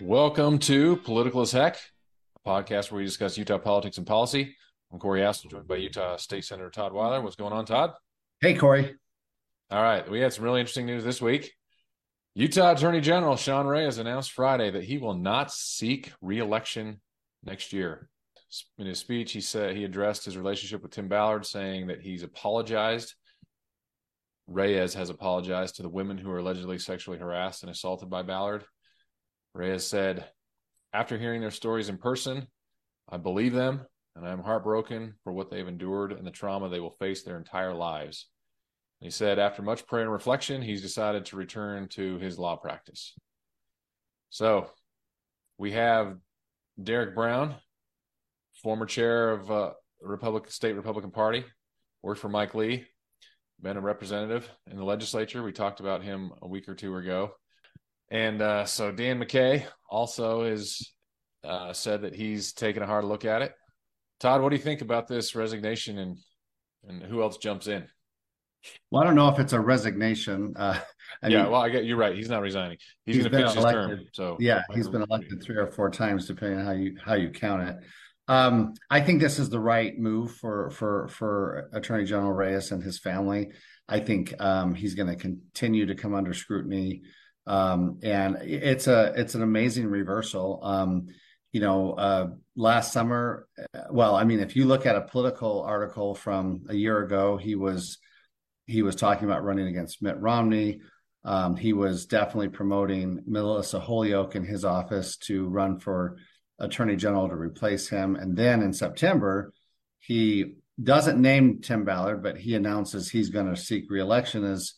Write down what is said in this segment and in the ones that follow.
Welcome to Political as Heck, a podcast where we discuss Utah politics and policy. I'm Corey Astle, joined by Utah State Senator Todd Weiler. What's going on, Todd? Hey, Corey. All right, we had some really interesting news this week. Utah Attorney General Sean Reyes has announced Friday that he will not seek re-election next year. In his speech, he said he addressed his relationship with Tim Ballard, saying that he's apologized. Reyes has apologized to the women who were allegedly sexually harassed and assaulted by Ballard. Reyes said, After hearing their stories in person, I believe them and I am heartbroken for what they've endured and the trauma they will face their entire lives. And he said, after much prayer and reflection, he's decided to return to his law practice. So we have Derek Brown, former chair of uh, Republican State Republican Party, worked for Mike Lee, been a representative in the legislature. We talked about him a week or two ago. And uh, so Dan McCay also has uh, said that he's taking a hard look at it. Todd, what do you think about this resignation and and who else jumps in? Well, I don't know if it's a resignation. Uh, I yeah, mean, well, I get you're right. He's not resigning. He's, he's going to finish elected, his term. So yeah, he's been elected three or four times, depending on how you how you count it. Um, I think this is the right move for for for Attorney General Reyes and his family. I think um, he's going to continue to come under scrutiny, um, and it's a it's an amazing reversal. Um, you know, uh, last summer, well, I mean, if you look at a political article from a year ago, he was he was talking about running against Mitt Romney. Um, he was definitely promoting Melissa Holyoak in his office to run for attorney general to replace him. And then in September, he doesn't name Tim Ballard, but he announces he's going to seek reelection as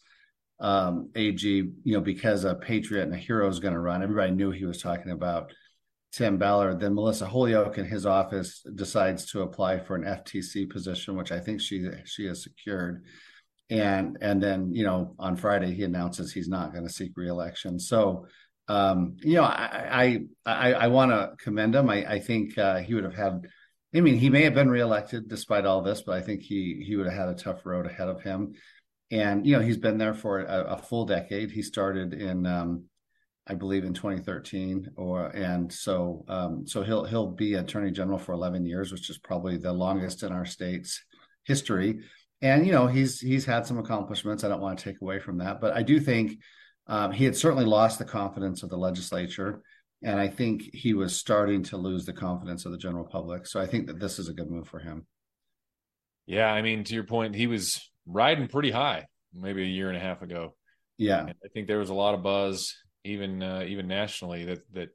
um, AG, you know, because a patriot and a hero is going to run. Everybody knew he was talking about Tim Ballard. Then Melissa Holyoak in his office decides to apply for an FTC position, which I think she she has secured. And and then you know on Friday he announces he's not going to seek reelection. So um, you know, I I I, I want to commend him. I, I think uh, he would have had. I mean, he may have been reelected despite all this, but I think he he would have had a tough road ahead of him. And you know, he's been there for a, a full decade. He started in, um, I believe, in 2013, or and so um, so he'll he'll be attorney general for 11 years, which is probably the longest in our state's history. And you know, he's he's had some accomplishments. I don't want to take away from that, but I do think um, he had certainly lost the confidence of the legislature, and I think he was starting to lose the confidence of the general public. So I think that this is a good move for him. Yeah, I mean, to your point, he was riding pretty high maybe a year and a half ago. Yeah, and I think there was a lot of buzz, even uh, even nationally, that that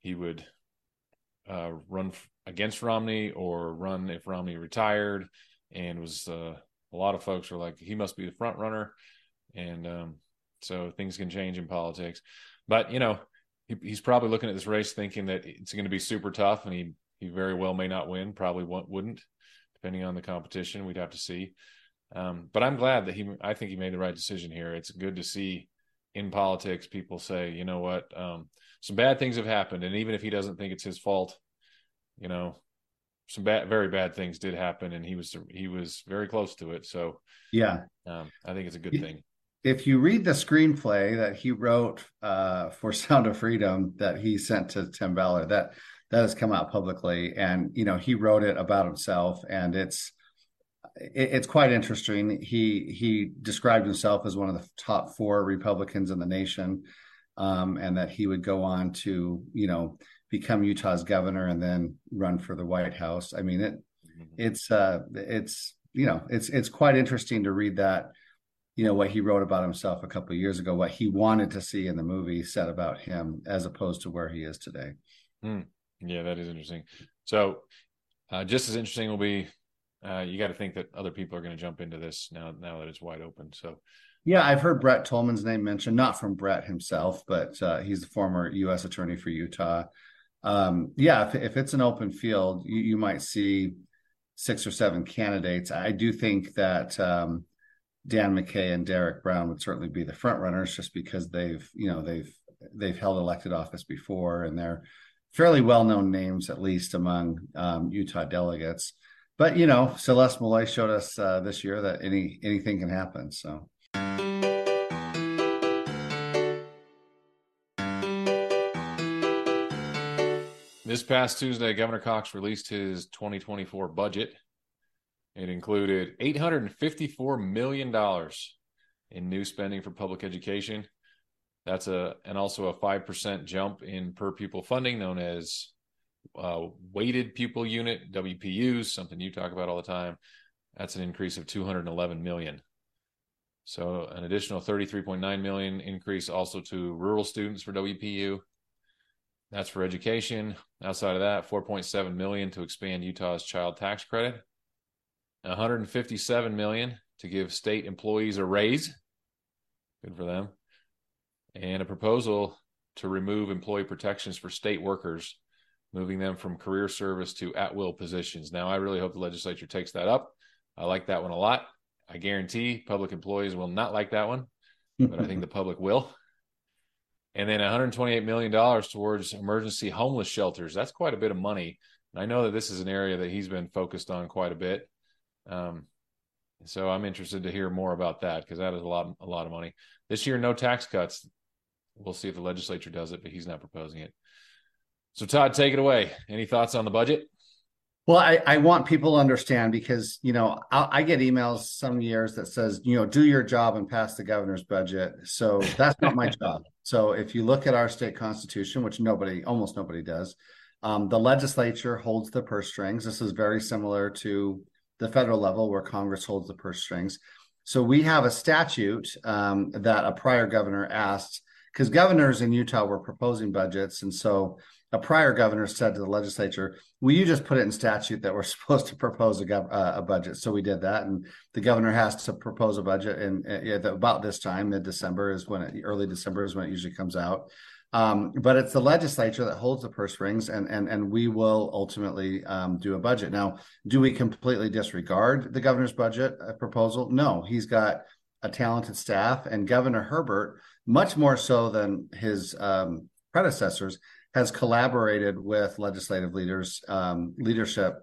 he would uh, run against Romney or run if Romney retired, and was uh, a lot of folks were like he must be the front runner, and um, so things can change in politics. But you know, he, he's probably looking at this race thinking that it's going to be super tough, and he he very well may not win. Probably wouldn't, depending on the competition. We'd have to see. Um, but I'm glad that he. I think he made the right decision here. It's good to see in politics people say, you know what, um, some bad things have happened, and even if he doesn't think it's his fault, you know, some bad, very bad things did happen, and he was he was very close to it. So yeah, um, I think it's a good thing if you read the screenplay that he wrote uh, for Sound of Freedom that he sent to Tim Ballard, that that has come out publicly, and you know he wrote it about himself, and it's it, it's quite interesting. He he described himself as one of the top four Republicans in the nation, um, and that he would go on to you know become Utah's governor and then run for the White House. I mean it mm-hmm. it's uh it's you know it's it's quite interesting to read that you know what he wrote about himself a couple of years ago what he wanted to see in the movie said about him as opposed to where he is today mm. yeah that is interesting so uh, just as interesting will be uh, you got to think that other people are going to jump into this now now that it's wide open so. Yeah i've heard brett tolman's name mentioned not from brett himself but uh, he's the former u.s attorney for utah. Um, yeah if, if, it's an open field you, you, might see six or seven candidates. I do think that um, Dan McCay and Derek Brown would certainly be the front runners just because they've, you know, they've they've held elected office before and they're fairly well-known names at least among um, Utah delegates. But you know, Celeste Maloy showed us uh, this year that any anything can happen. So. this past Tuesday, Governor Cox released his 2024 budget. It included $854 million in new spending for public education. That's a and also a five percent jump in per pupil funding, known as uh, weighted pupil unit WPUs, something you talk about all the time. That's an increase of 211 million. So an additional 33.9 million increase also to rural students for WPU. That's for education. Outside of that, 4.7 million to expand Utah's child tax credit. 157 million to give state employees a raise. Good for them. And a proposal to remove employee protections for state workers, moving them from career service to at will positions. Now, I really hope the legislature takes that up. I like that one a lot. I guarantee public employees will not like that one, but I think the public will. And then $128 million towards emergency homeless shelters. That's quite a bit of money. And I know that this is an area that he's been focused on quite a bit. Um, so I'm interested to hear more about that because that is a lot, a lot of money. This year, no tax cuts. We'll see if the legislature does it, but he's not proposing it. So Todd, take it away. Any thoughts on the budget? Well, I, I want people to understand because you know I, I, get emails some years that says you know do your job and pass the governor's budget. So that's not my job. So if you look at our state constitution, which nobody, almost nobody does, um, the legislature holds the purse strings. This is very similar to the federal level where Congress holds the purse strings. So we have a statute um, that a prior governor asked because governors in Utah were proposing budgets, and so a prior governor said to the legislature, "Will you just put it in statute that we're supposed to propose a, gov- uh, a budget?" So we did that, and the governor has to propose a budget, and uh, about this time, mid December is when it, early December is when it usually comes out. Um, but it's the legislature that holds the purse strings, and and and we will ultimately um, do a budget. Now, do we completely disregard the governor's budget uh, proposal? No, he's got a talented staff, and Governor Herbert, much more so than his um, predecessors, has collaborated with legislative leaders, um, leadership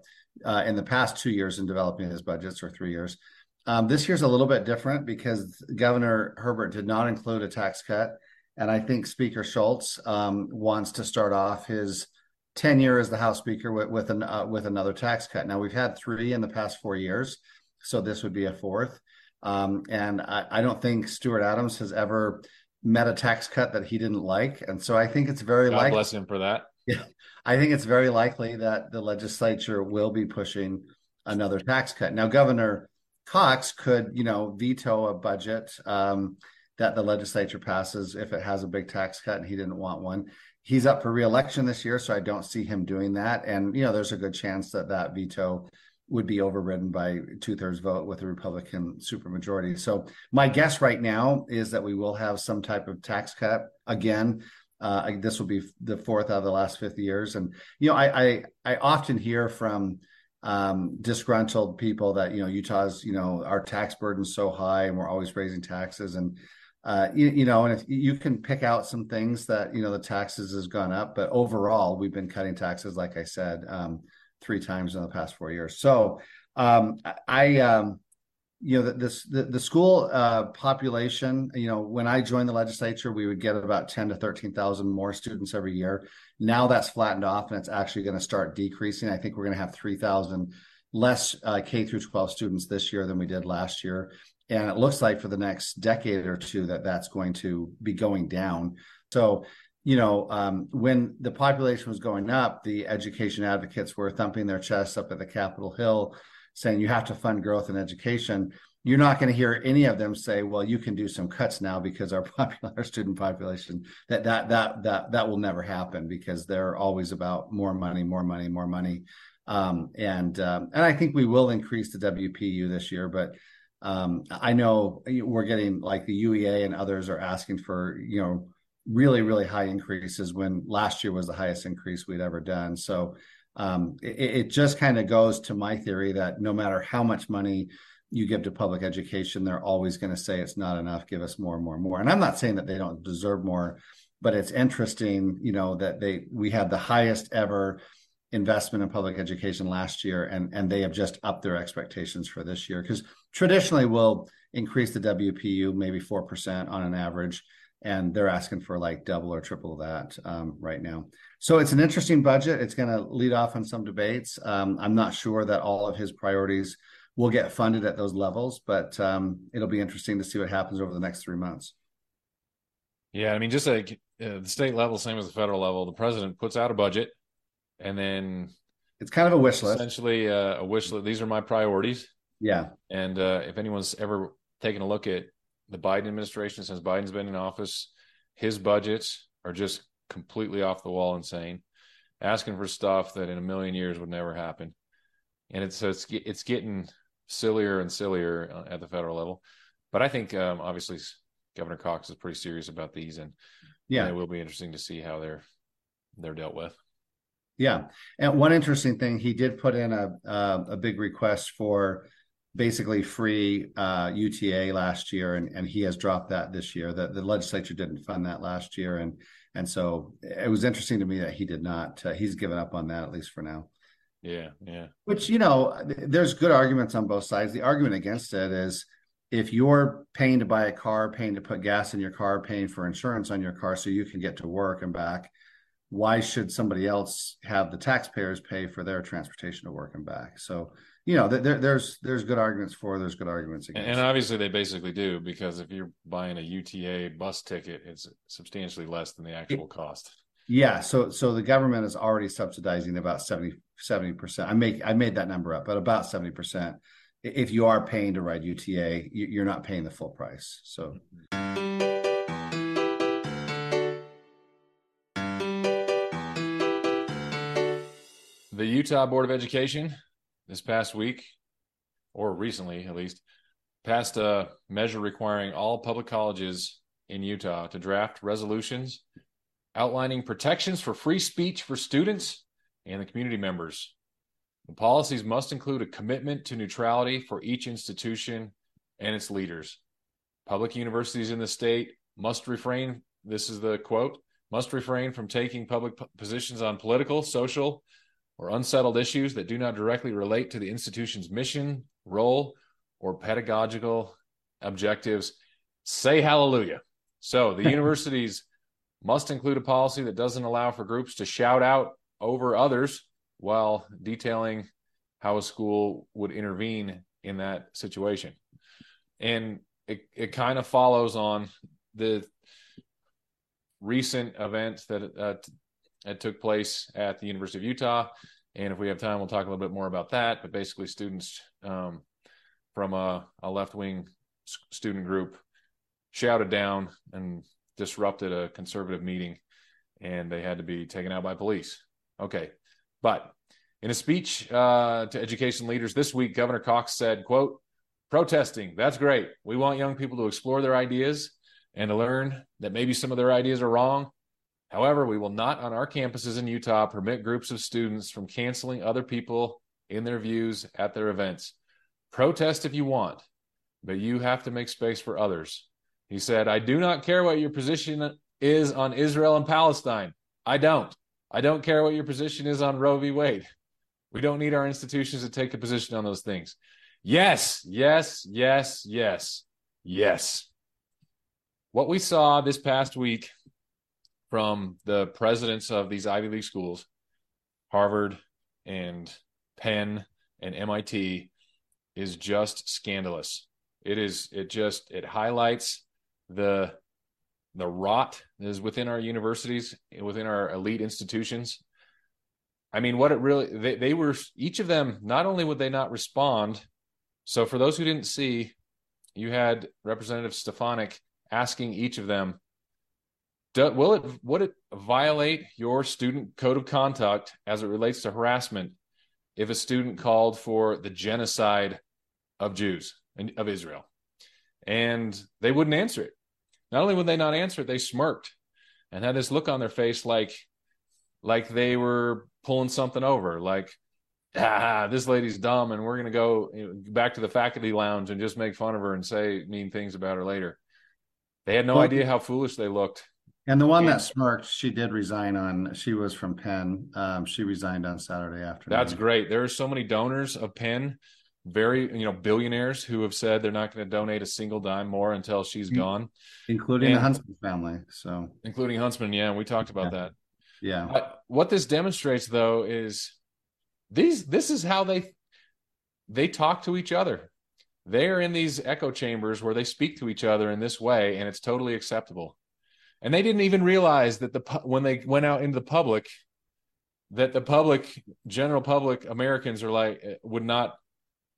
uh, in the past two years in developing his budgets or three years. Um, this year's a little bit different because Governor Herbert did not include a tax cut. And I think Speaker Schultz um, wants to start off his tenure as the House Speaker with with, an, uh, with another tax cut. Now we've had three in the past four years, so this would be a fourth. Um, and I, I, don't think Stuart Adams has ever met a tax cut that he didn't like, and so I think it's very God likely. Bless him for that. Yeah, I think it's very likely that the legislature will be pushing another tax cut. Now, Governor Cox could, you know, veto a budget um, that the legislature passes if it has a big tax cut, and he didn't want one. He's up for reelection this year, so I don't see him doing that. And you know, there's a good chance that that veto would be overridden by two thirds vote with a Republican supermajority. So my guess right now is that we will have some type of tax cut again. Uh, this will be the fourth out of the last 50 years, and you know I I, I often hear from um, disgruntled people that you know Utah's you know our tax burden's so high and we're always raising taxes and uh, you, you, know, and if you can pick out some things that you know the taxes has gone up, but overall we've been cutting taxes, like I said, um, three times in the past four years. So um, I, um, you know, this the, the school uh, population. You know, when I joined the legislature, we would get about ten to thirteen thousand more students every year. Now that's flattened off, and it's actually going to start decreasing. I think we're going to have three thousand less uh, K through 12 students this year than we did last year, and it looks like for the next decade or two that that's going to be going down. So you know, um, when the population was going up, the education advocates were thumping their chests up at the Capitol Hill, saying you have to fund growth in education. You're not going to hear any of them say, "Well, you can do some cuts now because our popular student population." That that that that that will never happen because they're always about more money, more money, more money. Um, and um, and I think we will increase the WPU this year, but um, I know we're getting like the UEA and others are asking for you know really really high increases when last year was the highest increase we'd ever done. So um, it, it, just kind of goes to my theory that no matter how much money you give to public education they're always going to say it's not enough give us more more more. And i'm not saying that they don't deserve more but it's interesting you know that they we had the highest ever investment in public education last year and and they have just upped their expectations for this year. Because traditionally we'll increase the wpu maybe 4% on an average and they're asking for like double or triple that um, right now. So it's an interesting budget. It's going to lead off on some debates. Um, I'm not sure that all of his priorities will get funded at those levels, but um, it'll be interesting to see what happens over the next three months. Yeah, I mean, just like uh, the state level, same as the federal level, the president puts out a budget, and then it's kind of a wish list. Essentially, uh, a wish list. These are my priorities. Yeah. And uh, if anyone's ever taken a look at the Biden administration since Biden's been in office, his budgets are just completely off the wall insane, asking for stuff that in a million years would never happen. And it's so it's it's getting sillier and sillier uh, at the federal level. But I think um, obviously Governor Cox is pretty serious about these, and yeah, it will be interesting to see how they're they're dealt with. Yeah, and one interesting thing, he did put in a a, a big request for basically free uh, UTA last year, and and he has dropped that this year. That the legislature didn't fund that last year, and and so it was interesting to me that he did not. Uh, he's given up on that at least for now. Yeah, yeah. Which you know, there's good arguments on both sides. The argument against it is if you're paying to buy a car, paying to put gas in your car, paying for insurance on your car so you can get to work and back, why should somebody else have the taxpayers pay for their transportation to work and back? So, you know, there, there's there's good arguments for, there's good arguments against. And obviously, they basically do because if you're buying a UTA bus ticket, it's substantially less than the actual cost. Yeah, so so the government is already subsidizing about 70 percent. I make I made that number up, but about seventy percent if you are paying to ride UTA, you're not paying the full price. So. The Utah Board of Education this past week, or recently at least, passed a measure requiring all public colleges in Utah to draft resolutions outlining protections for free speech for students and the community members the policies must include a commitment to neutrality for each institution and its leaders. Public universities in the state must refrain, this is the quote, must refrain from taking public positions on political, social, or unsettled issues that do not directly relate to the institution's mission, role, or pedagogical objectives. Say hallelujah. So the universities must include a policy that doesn't allow for groups to shout out over others while detailing how a school would intervene in that situation. And it, it kind of follows on the recent events that, uh, that took place at the University of Utah. And if we have time, we'll talk a little bit more about that. But basically, students um, from a, a left wing student group shouted down and disrupted a conservative meeting, and they had to be taken out by police. Okay, but in a speech uh, to education leaders this week, Governor Cox said, quote, protesting, that's great. We want young people to explore their ideas and to learn that maybe some of their ideas are wrong. However, we will not on our campuses in Utah permit groups of students from canceling other people in their views at their events. Protest if you want, but you have to make space for others. He said, I do not care what your position is on Israel and Palestine. I don't. I don't care what your position is on Roe v. Wade. We don't need our institutions to take a position on those things. Yes, yes, yes, yes, yes. What we saw this past week from the presidents of these Ivy League schools, Harvard and Penn and MIT, is just scandalous. It is, it just, it highlights the the rot that is within our universities, within our elite institutions. I mean, what it really they, they were each of them. Not only would they not respond, so for those who didn't see, you had Representative Stefanik asking each of them, "Will it would it violate your student code of conduct as it relates to harassment if a student called for the genocide of Jews and of Israel?" And they wouldn't answer it. Not only would they not answer it, they smirked and had this look on their face like like they were pulling something over, like ah, this lady's dumb, and we're gonna go you know, back to the faculty lounge and just make fun of her and say mean things about her later. They had no well, idea how foolish they looked. And the one that smirked, she did resign on. She was from Penn. Um, she resigned on Saturday afternoon. That's great. There are so many donors of Penn very you know billionaires who have said they're not going to donate a single dime more until she's mm-hmm. gone, including and, the Huntsman family. So including Huntsman, yeah, we talked about yeah. that. Yeah. But what this demonstrates though is these this is how they they talk to each other. They're in these echo chambers where they speak to each other in this way, and it's totally acceptable. And they didn't even realize that the when they went out into the public, that the public, general public, Americans are like would not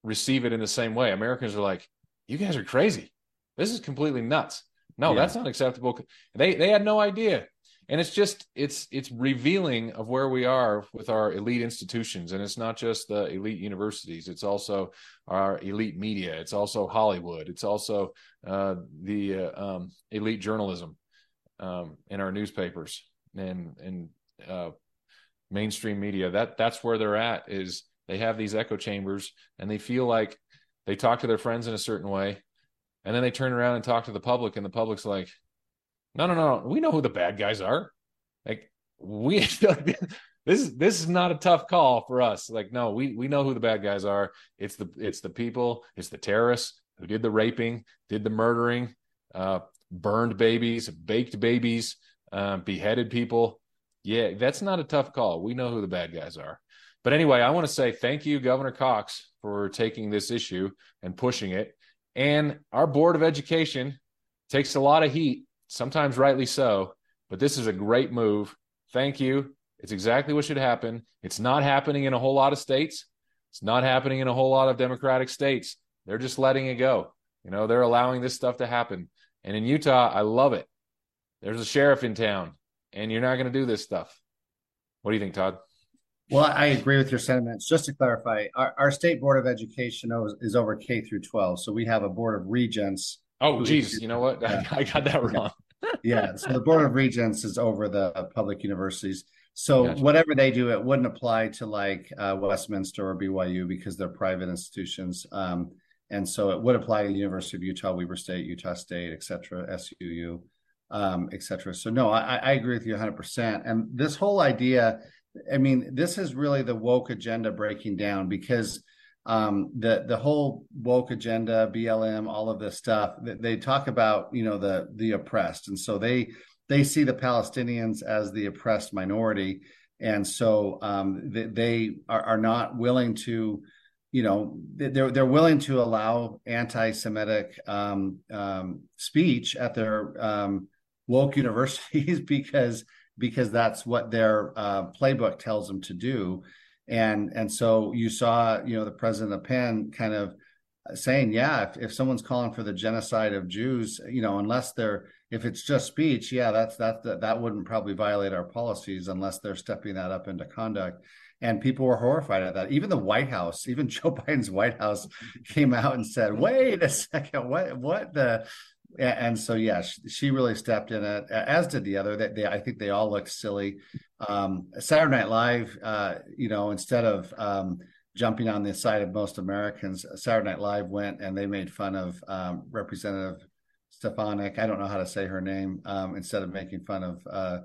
receive it in the same way. Americans are like, "You guys are crazy. This is completely nuts. No, yeah. that's not acceptable." They they had no idea and it's just it's it's revealing of where we are with our elite institutions and it's not just the elite universities it's also our elite media it's also hollywood it's also uh, the uh, um, elite journalism um, in our newspapers and and uh, mainstream media that that's where they're at is they have these echo chambers and they feel like they talk to their friends in a certain way and then they turn around and talk to the public and the public's like no, no, no. We know who the bad guys are. Like we this is this is not a tough call for us. Like, no, we we know who the bad guys are. It's the it's the people, it's the terrorists who did the raping, did the murdering, uh, burned babies, baked babies, uh, beheaded people. Yeah, that's not a tough call. We know who the bad guys are. But anyway, I want to say thank you, Governor Cox, for taking this issue and pushing it. And our Board of Education takes a lot of heat sometimes rightly so. But this is a great move. Thank you. It's exactly what should happen. It's not happening in a whole lot of states. It's not happening in a whole lot of Democratic states. They're just letting it go. You know, they're allowing this stuff to happen. And in Utah, I love it. There's a sheriff in town, and you're not going to do this stuff. What do you think, Todd? Well, I agree with your sentiments. Just to clarify, our, our state board of education is over K through 12. So we have a board of regents Oh, geez, you know what? Yeah. I got that wrong. yeah. So the Board of Regents is over the public universities. So gotcha. whatever they do, it wouldn't apply to like uh, Westminster or BYU because they're private institutions. Um, and so it would apply to the University of Utah, Weber State, Utah State, et cetera, SUU, um, et cetera. So no, I, I agree with you 100%. And this whole idea, I mean, this is really the woke agenda breaking down because – um, the the whole woke agenda, BLM, all of this stuff. They talk about you know the the oppressed, and so they they see the Palestinians as the oppressed minority, and so um, they, they are, are, not willing to, you know, they're they're willing to allow anti-Semitic um, um speech at their um, woke universities because because that's what their uh, playbook tells them to do. And and so you saw you know the president of penn kind of saying yeah if, if someone's calling for the genocide of jews you know unless they're if it's just speech yeah that's that that, that wouldn't probably violate our policies unless they're stepping that up into conduct and people were horrified at that. Even the white house even joe biden's white house came out and said wait a second what what the and so yeah she really stepped in it as did the other they, they i think they all looked silly. Um, saturday night live uh, you know instead of um, jumping on the side of most americans saturday night live went and they made fun of um, representative stefanik. I don't know how to say her name um, instead of making fun of uh,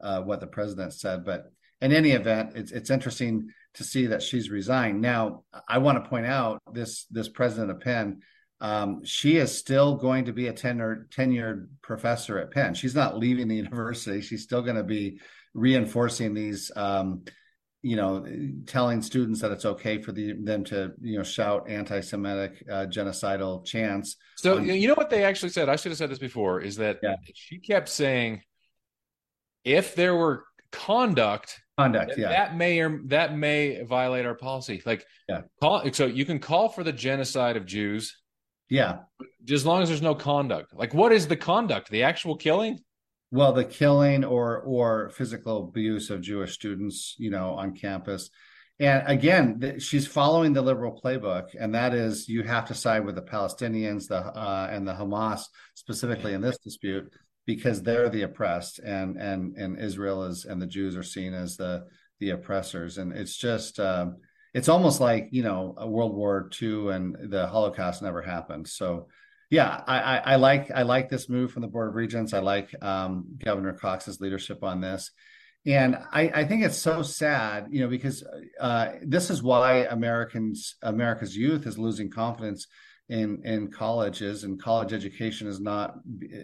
uh, what the president said but in any event it's, it's interesting to see that she's resigned now i want to point out this this president of penn um, she is still going to be a tenured, tenured professor at Penn. She's not leaving the university. She's still going to be reinforcing these, um, you know, telling students that it's okay for the, them to, you know, shout anti-Semitic, uh, genocidal chants. So, um, you know what they actually said? I should have said this before. Is that yeah. she kept saying, if there were conduct conduct yeah that may or that may violate our policy like yeah call so you can call for the genocide of jews yeah. As long as there's no conduct. Like what is the conduct? The actual killing? Well, the killing or or physical abuse of Jewish students, you know, on campus. And again, she's following the liberal playbook, and that is you have to side with the Palestinians, the uh, and the Hamas specifically in this dispute because they're the oppressed, and and and Israel is and the Jews are seen as the the oppressors, and it's just um, it's almost like you know World War II and the Holocaust never happened. So yeah, I, I, I like I like this move from the Board of Regents. I like um, Governor Cox's leadership on this. and I, I think it's so sad, you know, because uh, this is why Americans, America's youth is losing confidence in in colleges, and college education is not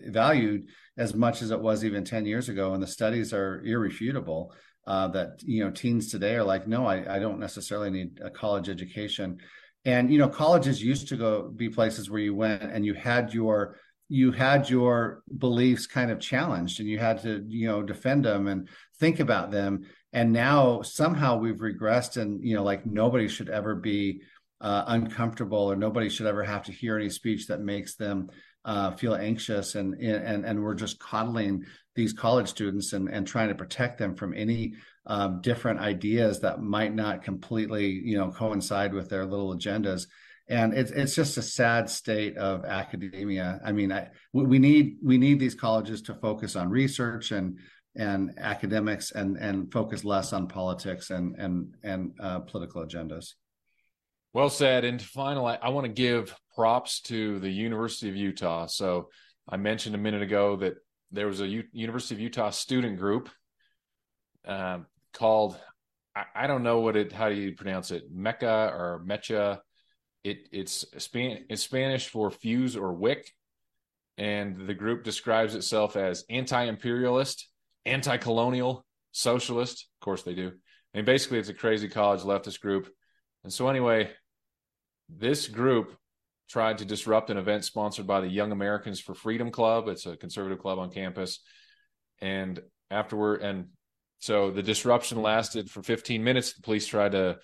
valued as much as it was even ten years ago. And the studies are irrefutable uh, that you know teens today are like, no, I, I don't necessarily need a college education. And you know, colleges used to go be places where you went and you had your you had your beliefs kind of challenged and you had to you know defend them and think about them and now somehow we've regressed and you know like nobody should ever be uh, uncomfortable or nobody should ever have to hear any speech that makes them uh, feel anxious and and and we're just coddling these college students and and trying to protect them from any um, different ideas that might not completely you know coincide with their little agendas and it's it's just a sad state of academia. I mean, I, we need we need these colleges to focus on research and and academics and and focus less on politics and and and uh, political agendas. Well said. And to final, I, want to give props to the University of Utah. So I mentioned a minute ago that there was a U- University of Utah student group uh, called I, I, don't know what it how do you pronounce it Mecca or Mecha it it's Span- it's Spanish for fuse or wick, and the group describes itself as anti-imperialist, anti-colonial, socialist. Of course, they do. I And basically, it's a crazy college leftist group. And so, anyway, this group tried to disrupt an event sponsored by the Young Americans for Freedom Club. It's a conservative club on campus. And afterward, and so the disruption lasted for 15 minutes. The police tried to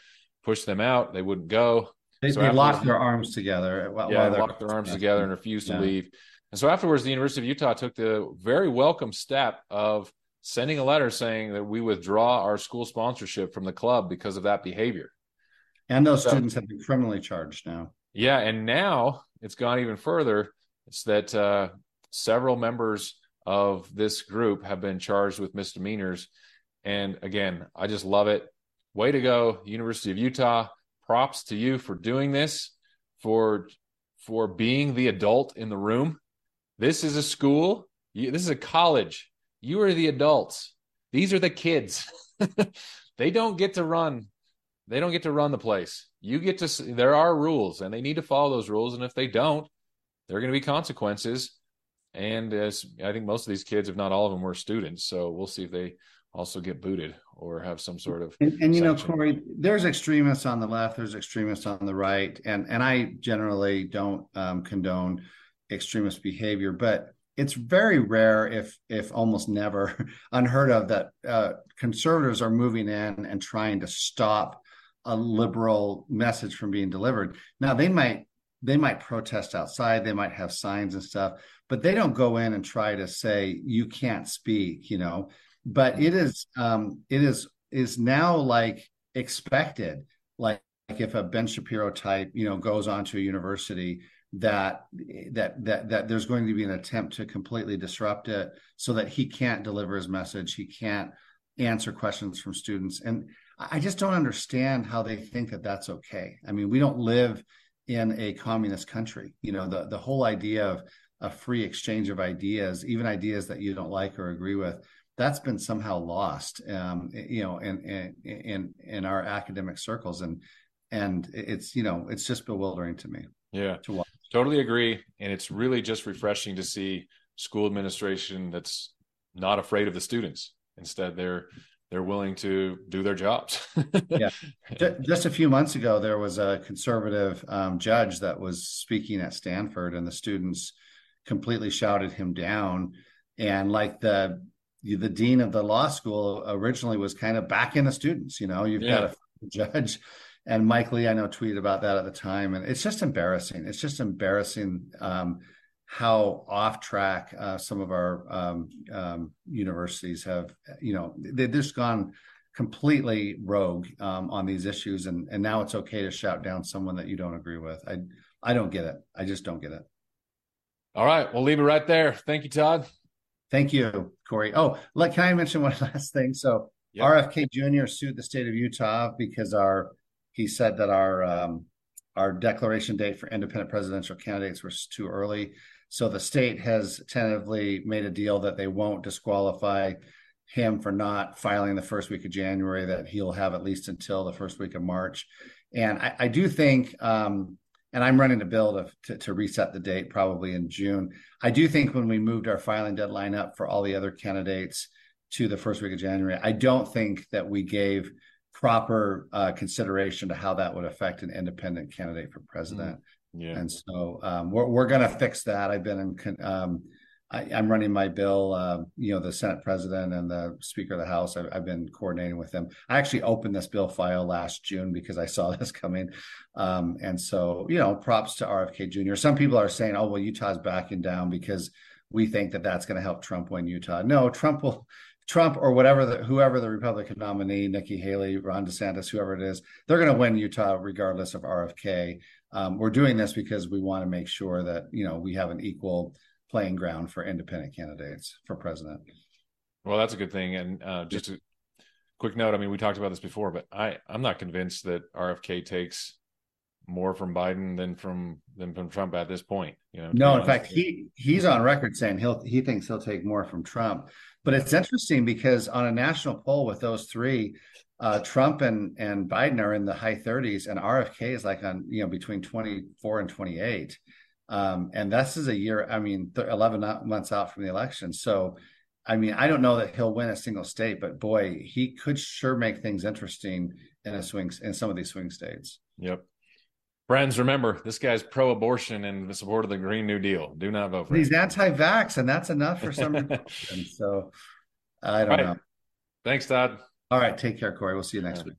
push them out. They wouldn't go. They, so they locked their arms together. While, yeah, while locked their arms together and refused yeah. to leave. And so afterwards, the University of Utah took the very welcome step of sending a letter saying that we withdraw our school sponsorship from the club because of that behavior. And those so, students have been criminally charged now. Yeah, and now it's gone even further. It's that uh, several members of this group have been charged with misdemeanors. And again, I just love it. Way to go, University of Utah props to you for doing this, for for being the adult in the room. This is a school. You, this is a college. You are the adults. These are the kids. they don't get to run. They don't get to run the place. You get to. There are rules, and they need to follow those rules. And if they don't, there are going to be consequences. And as I think most of these kids, if not all of them, were students, so we'll see if they also get booted or have some sort of and, and you know corey there's extremists on the left there's extremists on the right and and i generally don't um, condone extremist behavior but it's very rare if if almost never unheard of that uh, conservatives are moving in and trying to stop a liberal message from being delivered. Now they might they might protest outside they might have signs and stuff but they don't go in and try to say you can't speak you know? But it is um, it is is now like expected. Like, like if a ben shapiro type you know goes on to a university that that that that there's going to be an attempt to completely disrupt it so that he can't deliver his message he can't answer questions from students. And i just don't understand how they think that that's okay i mean we don't live in a communist country you know the the whole idea of a free exchange of ideas even ideas that you don't like or agree with that's been somehow lost, um, you know, in, in in our academic circles, and and it's you know it's just bewildering to me. Yeah, to watch. totally agree, and it's really just refreshing to see school administration that's not afraid of the students. Instead, they're they're willing to do their jobs. yeah. Just a few months ago, there was a conservative um, judge that was speaking at Stanford, and the students completely shouted him down. And like the the dean of the law school originally was kind of backing the students. You know, you've yeah. got a judge, and Mike Lee, I know, tweeted about that at the time, and it's just embarrassing. It's just embarrassing um, how off track uh, some of our um, um, universities have. You know, they've just gone completely rogue um, on these issues, and and now it's okay to shout down someone that you don't agree with. I I don't get it. I just don't get it. All right, we'll leave it right there. Thank you, Todd. Thank you, Corey. Oh, look, can I mention one last thing? So yep. RFK Jr. sued the state of Utah because our he said that our um, our declaration date for independent presidential candidates was too early. So the state has tentatively made a deal that they won't disqualify him for not filing the first week of January, that he'll have at least until the first week of March. And I, I do think, um, and I'm running a bill to, to, to reset the date probably in June. I do think when we moved our filing deadline up for all the other candidates to the first week of January, I don't think that we gave proper uh, consideration to how that would affect an independent candidate for president. Mm, yeah. And so um, we're we're to fix that. I've been in um, I, am running my bill. Uh, you know, the Senate President and the Speaker of the House. I've, I've, been coordinating with them. I actually opened this bill file last June because I saw this coming, um, and so you know, props to RFK Jr. Some people are saying, "Oh, well, Utah's backing down because we think that that's going to help Trump win Utah." No, Trump will. Trump or whatever the whoever the Republican nominee, Nikki Haley, Ron DeSantis, whoever it is, they're going to win Utah regardless of RFK. Um, we're doing this because we want to make sure that you know we have an equal playing ground for independent candidates for president. Well, that's a good thing. And uh, just a quick note. I mean, we talked about this before, but I I'm not convinced that RFK takes more from Biden than from than from Trump at this point. You know, no, in fact, he he's on record saying he'll he thinks he'll take more from Trump. But it's interesting because on a national poll with those three, uh, Trump and and Biden are in the high 30s, and RFK is like on you know between 24 and 28. Um, and this is a year, I mean, th- 11 months out from the election. So, I mean, I don't know that he'll win a single state, but boy, he could sure make things interesting in a swing in some of these swing states. Yep. Friends, remember this guy's pro-abortion and the support of the Green New Deal. Do not vote for He's him. anti-vax, and that's enough for some. so I don't right. know. Thanks, Todd. All right, take care, Corey. We'll see you next week.